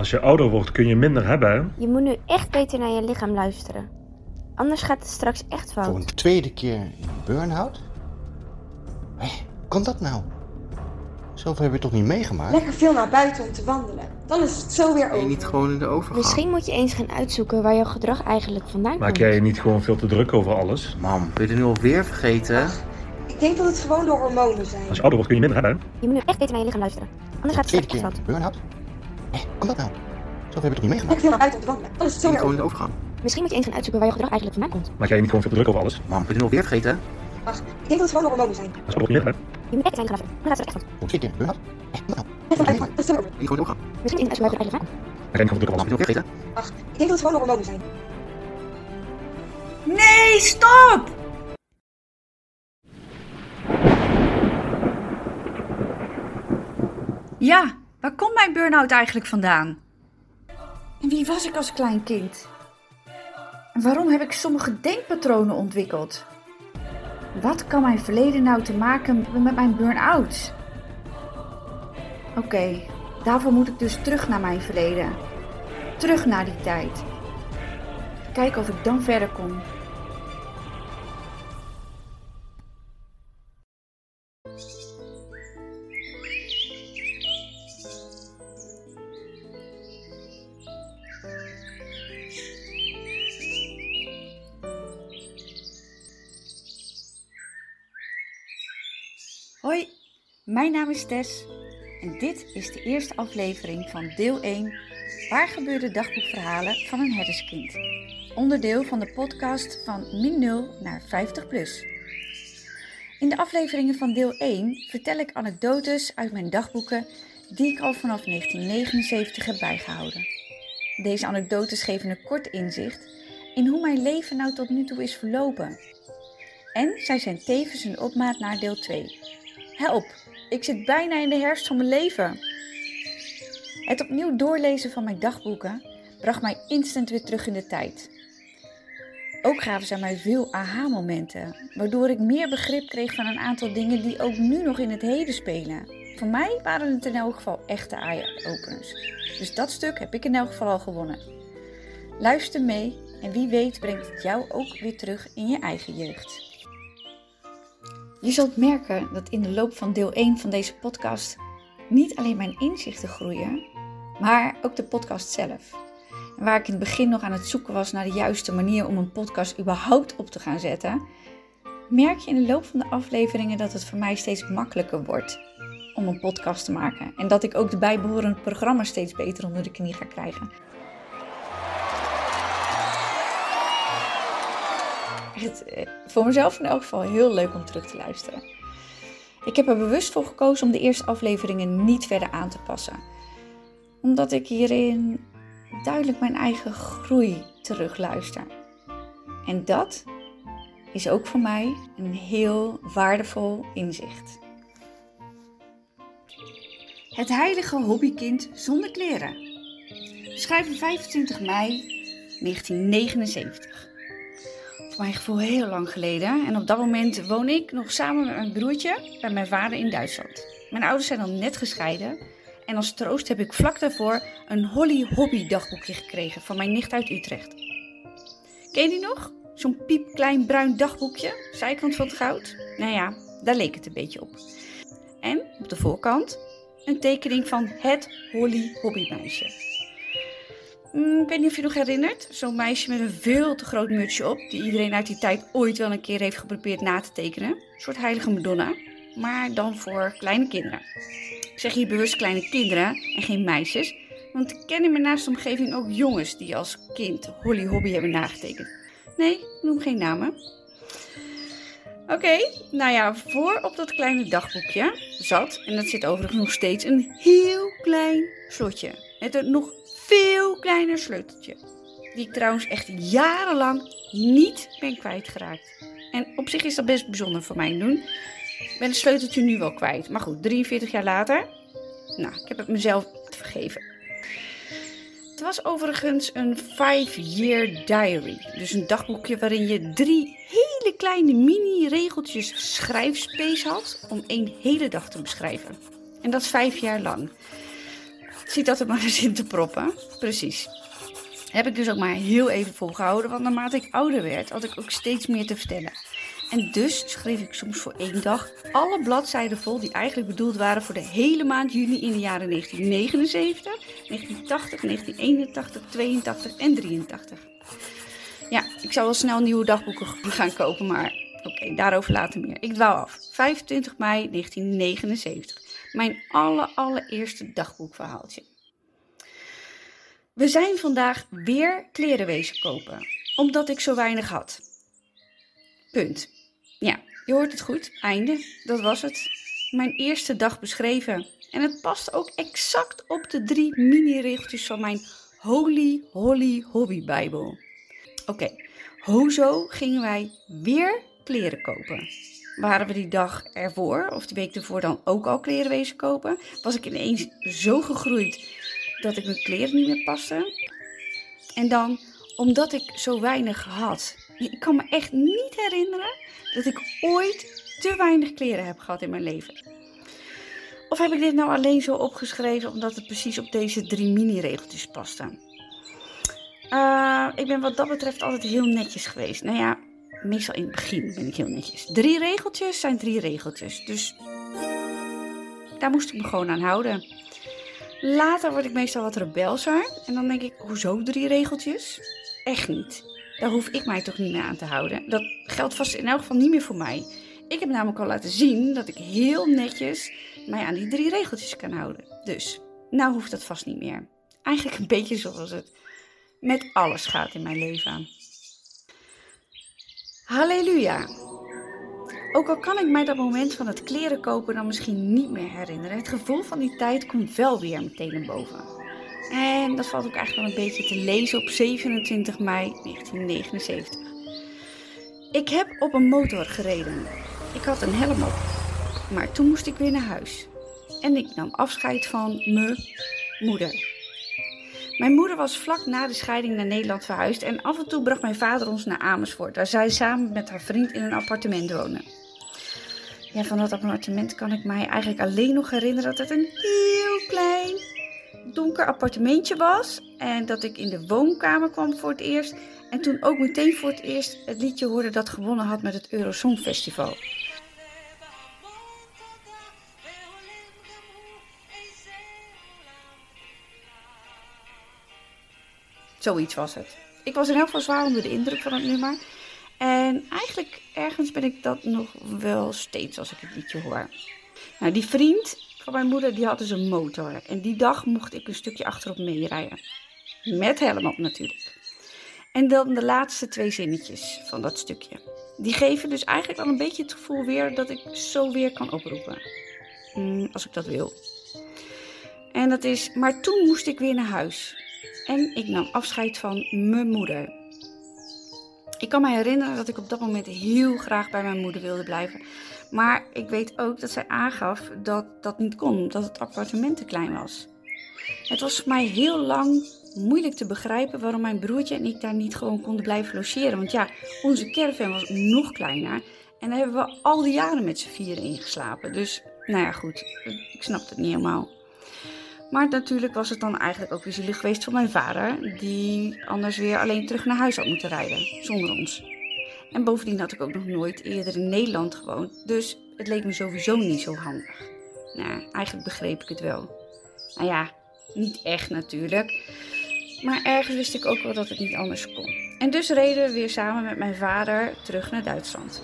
Als je ouder wordt kun je minder hebben. Je moet nu echt beter naar je lichaam luisteren. Anders gaat het straks echt Voor fout. een tweede keer in burn-out? Hé, hoe kan dat nou? Zoveel heb je toch niet meegemaakt? Lekker veel naar buiten om te wandelen. Dan is het zo weer Ben je over. niet gewoon in de overgang? Misschien moet je eens gaan uitzoeken waar jouw gedrag eigenlijk vandaan Maak komt. jij je niet gewoon veel te druk over alles? Mam, ben je het nu alweer vergeten? Ik denk dat het gewoon door hormonen zijn. Als je ouder wordt kun je minder hebben. Je moet nu echt beter naar je lichaam luisteren. Anders gaat het Tweede straks keer echt fout. burn-out? Hé, hoe kan dat nou? Zoveel heb je toch niet meegemaakt? Lekker veel naar buiten om te wandelen. Dan is het zo je weer gewoon de overgang? Misschien moet je eens gaan uitzoeken waar jouw gedrag eigenlijk vandaan komt. Maak jij je niet gewoon veel druk over alles? Mam, ben je het nu alweer vergeten? Ach, ik denk dat het gewoon hormonen zijn. Als je ouder wordt kun je hebben. Je moet echt je lichaam luisteren. Anders gaat het echt tweede keer in burn-out? Hé, hoe dat nou? Naar buiten. Dat is zo weer je gewoon overgang? Misschien moet je eens uitzoeken waar je gedrag eigenlijk vandaan komt. Maak jij niet gewoon druk over alles? ben je het nu alweer vergeten? Ach, ik denk dat het gewoon hormonen zijn. Nee, stop! Ja, waar komt mijn burn-out eigenlijk vandaan? En wie was ik als klein kind? En waarom heb ik sommige denkpatronen ontwikkeld? Wat kan mijn verleden nou te maken hebben met mijn burn-out? Oké, daarvoor moet ik dus terug naar mijn verleden. Terug naar die tijd. Kijken of ik dan verder kom. Mijn naam is Tess en dit is de eerste aflevering van deel 1 Waar gebeurde dagboekverhalen van een herderskind? Onderdeel van de podcast van min 0 naar 50 plus. In de afleveringen van deel 1 vertel ik anekdotes uit mijn dagboeken die ik al vanaf 1979 heb bijgehouden. Deze anekdotes geven een kort inzicht in hoe mijn leven nou tot nu toe is verlopen. En zij zijn tevens een opmaat naar deel 2. Help, ik zit bijna in de herfst van mijn leven. Het opnieuw doorlezen van mijn dagboeken bracht mij instant weer terug in de tijd. Ook gaven zij mij veel aha-momenten, waardoor ik meer begrip kreeg van een aantal dingen die ook nu nog in het heden spelen. Voor mij waren het in elk geval echte eye-openers. Dus dat stuk heb ik in elk geval al gewonnen. Luister mee en wie weet brengt het jou ook weer terug in je eigen jeugd. Je zult merken dat in de loop van deel 1 van deze podcast niet alleen mijn inzichten groeien, maar ook de podcast zelf. En waar ik in het begin nog aan het zoeken was naar de juiste manier om een podcast überhaupt op te gaan zetten, merk je in de loop van de afleveringen dat het voor mij steeds makkelijker wordt om een podcast te maken. En dat ik ook de bijbehorende programma's steeds beter onder de knie ga krijgen. Echt, eh, voor mezelf in elk geval heel leuk om terug te luisteren. Ik heb er bewust voor gekozen om de eerste afleveringen niet verder aan te passen. Omdat ik hierin duidelijk mijn eigen groei terugluister. En dat is ook voor mij een heel waardevol inzicht. Het heilige hobbykind zonder kleren. Schrijven 25 mei 1979. Mijn gevoel heel lang geleden. En op dat moment woon ik nog samen met mijn broertje bij mijn vader in Duitsland. Mijn ouders zijn al net gescheiden. En als troost heb ik vlak daarvoor een Holly Hobby dagboekje gekregen van mijn nicht uit Utrecht. Ken je die nog? Zo'n piepklein bruin dagboekje, zijkant van het goud. Nou ja, daar leek het een beetje op. En op de voorkant een tekening van het Holly Hobbymeisje. Mm, ik weet niet of je nog herinnert. Zo'n meisje met een veel te groot mutsje op. Die iedereen uit die tijd ooit wel een keer heeft geprobeerd na te tekenen. Een soort heilige Madonna. Maar dan voor kleine kinderen. Ik zeg hier bewust kleine kinderen en geen meisjes. Want ik ken mijn naaste omgeving ook jongens die als kind Holly Hobby hebben nagetekend. Nee, noem geen namen. Oké, nou ja, voor op dat kleine dagboekje zat, en dat zit overigens nog steeds, een heel klein slotje. Met een nog veel kleiner sleuteltje. Die ik trouwens echt jarenlang niet ben kwijtgeraakt. En op zich is dat best bijzonder voor mij doen. Ik ben het sleuteltje nu wel kwijt. Maar goed, 43 jaar later. Nou, ik heb het mezelf vergeven. Het was overigens een 5-year diary. Dus een dagboekje waarin je drie hele kleine mini-regeltjes schrijfspace had om één hele dag te beschrijven. En dat vijf jaar lang. Ziet dat er maar eens in te proppen. Precies. Heb ik dus ook maar heel even volgehouden, want naarmate ik ouder werd, had ik ook steeds meer te vertellen. En dus schreef ik soms voor één dag alle bladzijden vol die eigenlijk bedoeld waren voor de hele maand juni in de jaren 1979, 1980, 1981, 82 en 83. Ja, ik zou wel snel nieuwe dagboeken gaan kopen, maar oké, daarover later meer. Ik dwaal af. 25 mei 1979. Mijn aller, allereerste dagboekverhaaltje. We zijn vandaag weer kleren wezen kopen, omdat ik zo weinig had. Punt. Ja, je hoort het goed. Einde. Dat was het. Mijn eerste dag beschreven. En het past ook exact op de drie mini-regeltjes van mijn Holy Holly Hobby Bijbel. Oké, hoezo gingen wij weer kleren kopen? Waren we die dag ervoor, of die week ervoor dan ook al kleren wezen kopen? Was ik ineens zo gegroeid dat ik mijn kleren niet meer paste? En dan, omdat ik zo weinig had. Ik kan me echt niet herinneren dat ik ooit te weinig kleren heb gehad in mijn leven. Of heb ik dit nou alleen zo opgeschreven omdat het precies op deze drie mini-regeltjes paste? Uh, ik ben wat dat betreft altijd heel netjes geweest. Nou ja, meestal in het begin ben ik heel netjes. Drie regeltjes zijn drie regeltjes. Dus daar moest ik me gewoon aan houden. Later word ik meestal wat rebelser. En dan denk ik, hoezo drie regeltjes? Echt niet. Daar hoef ik mij toch niet meer aan te houden. Dat geldt vast in elk geval niet meer voor mij. Ik heb namelijk al laten zien dat ik heel netjes mij aan die drie regeltjes kan houden. Dus, nou hoeft dat vast niet meer. Eigenlijk een beetje zoals het met alles gaat in mijn leven. Halleluja! Ook al kan ik mij dat moment van het kleren kopen dan misschien niet meer herinneren, het gevoel van die tijd komt wel weer meteen naar boven. En dat valt ook eigenlijk wel een beetje te lezen op 27 mei 1979. Ik heb op een motor gereden. Ik had een helm op. Maar toen moest ik weer naar huis. En ik nam afscheid van mijn moeder. Mijn moeder was vlak na de scheiding naar Nederland verhuisd en af en toe bracht mijn vader ons naar Amersfoort, waar zij samen met haar vriend in een appartement wonen. Ja, van dat appartement kan ik mij eigenlijk alleen nog herinneren dat het een heel klein donker appartementje was en dat ik in de woonkamer kwam voor het eerst en toen ook meteen voor het eerst het liedje hoorde dat gewonnen had met het Eurosong Festival. Zoiets was het. Ik was in elk geval zwaar onder de indruk van het nummer. En eigenlijk ergens ben ik dat nog wel steeds als ik het liedje hoor. Nou, die vriend van mijn moeder die had dus een motor. En die dag mocht ik een stukje achterop meerijden. Met helm op natuurlijk. En dan de laatste twee zinnetjes van dat stukje. Die geven dus eigenlijk al een beetje het gevoel weer dat ik zo weer kan oproepen. Mm, als ik dat wil. En dat is, maar toen moest ik weer naar huis. En ik nam afscheid van mijn moeder. Ik kan me herinneren dat ik op dat moment heel graag bij mijn moeder wilde blijven. Maar ik weet ook dat zij aangaf dat dat niet kon, omdat het appartement te klein was. Het was voor mij heel lang moeilijk te begrijpen waarom mijn broertje en ik daar niet gewoon konden blijven logeren. Want ja, onze caravan was nog kleiner en daar hebben we al die jaren met z'n vieren ingeslapen. Dus, nou ja, goed, ik snapte het niet helemaal. Maar natuurlijk was het dan eigenlijk ook weer zielig geweest voor mijn vader, die anders weer alleen terug naar huis had moeten rijden, zonder ons. En bovendien had ik ook nog nooit eerder in Nederland gewoond, dus het leek me sowieso niet zo handig. Nou, eigenlijk begreep ik het wel. Nou ja, niet echt natuurlijk. Maar ergens wist ik ook wel dat het niet anders kon. En dus reden we weer samen met mijn vader terug naar Duitsland.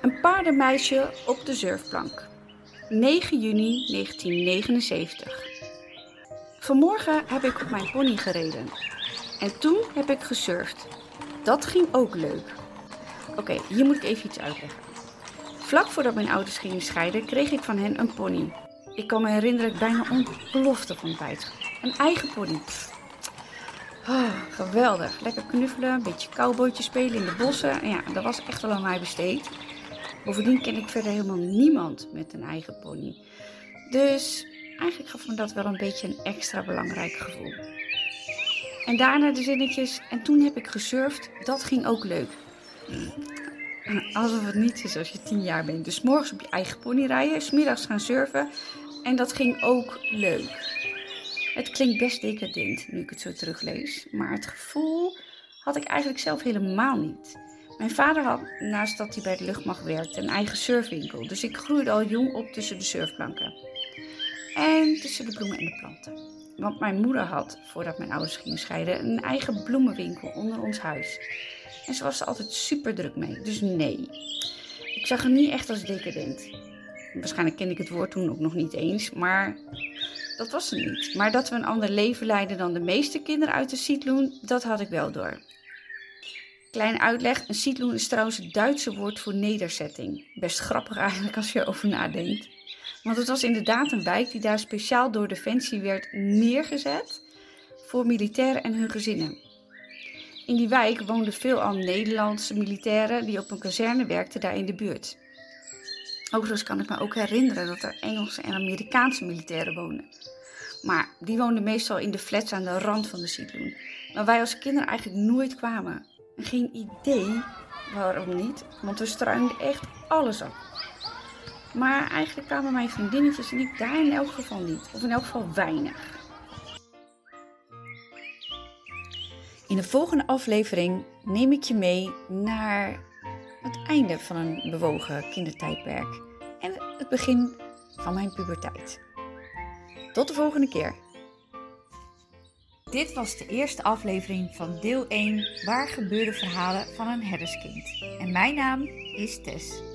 Een paardenmeisje op de surfplank. 9 juni 1979. Vanmorgen heb ik op mijn pony gereden. En toen heb ik gesurfd. Dat ging ook leuk. Oké, hier moet ik even iets uitleggen. Vlak voordat mijn ouders gingen scheiden, kreeg ik van hen een pony. Ik kan me herinneren dat ik bijna ontplofte van het Een eigen pony. Oh, geweldig. Lekker knuffelen, een beetje cowboytje spelen in de bossen. En ja, dat was echt wel aan mij besteed. Bovendien ken ik verder helemaal niemand met een eigen pony. Dus eigenlijk gaf me dat wel een beetje een extra belangrijk gevoel. En daarna de zinnetjes. En toen heb ik gesurfd. Dat ging ook leuk. Alsof het niets is als je tien jaar bent. Dus morgens op je eigen pony rijden, smiddags gaan surfen. En dat ging ook leuk. Het klinkt best decadent nu ik het zo teruglees. Maar het gevoel had ik eigenlijk zelf helemaal niet. Mijn vader had, naast dat hij bij de luchtmacht werkte, een eigen surfwinkel. Dus ik groeide al jong op tussen de surfplanken. En tussen de bloemen en de planten. Want mijn moeder had, voordat mijn ouders gingen scheiden, een eigen bloemenwinkel onder ons huis. En ze was er altijd super druk mee. Dus nee, ik zag hem niet echt als decadent. Waarschijnlijk kende ik het woord toen ook nog niet eens, maar dat was er niet. Maar dat we een ander leven leiden dan de meeste kinderen uit de Sietloen, dat had ik wel door. Kleine uitleg, een Sietloen is trouwens het Duitse woord voor nederzetting. Best grappig eigenlijk als je erover nadenkt. Want het was inderdaad een wijk die daar speciaal door Defensie werd neergezet voor militairen en hun gezinnen. In die wijk woonden veelal Nederlandse militairen die op een kazerne werkten daar in de buurt. Overigens kan ik me ook herinneren dat er Engelse en Amerikaanse militairen woonden. Maar die woonden meestal in de flats aan de rand van de Sietloen. Waar wij als kinderen eigenlijk nooit kwamen. En geen idee waarom niet, want we struinden echt alles op. Maar eigenlijk kwamen mijn vriendinnetjes en ik daar in elk geval niet. Of in elk geval weinig. In de volgende aflevering neem ik je mee naar het einde van een bewogen kindertijdperk en het begin van mijn puberteit. Tot de volgende keer. Dit was de eerste aflevering van deel 1 Waar gebeurde verhalen van een herderskind. En mijn naam is Tess.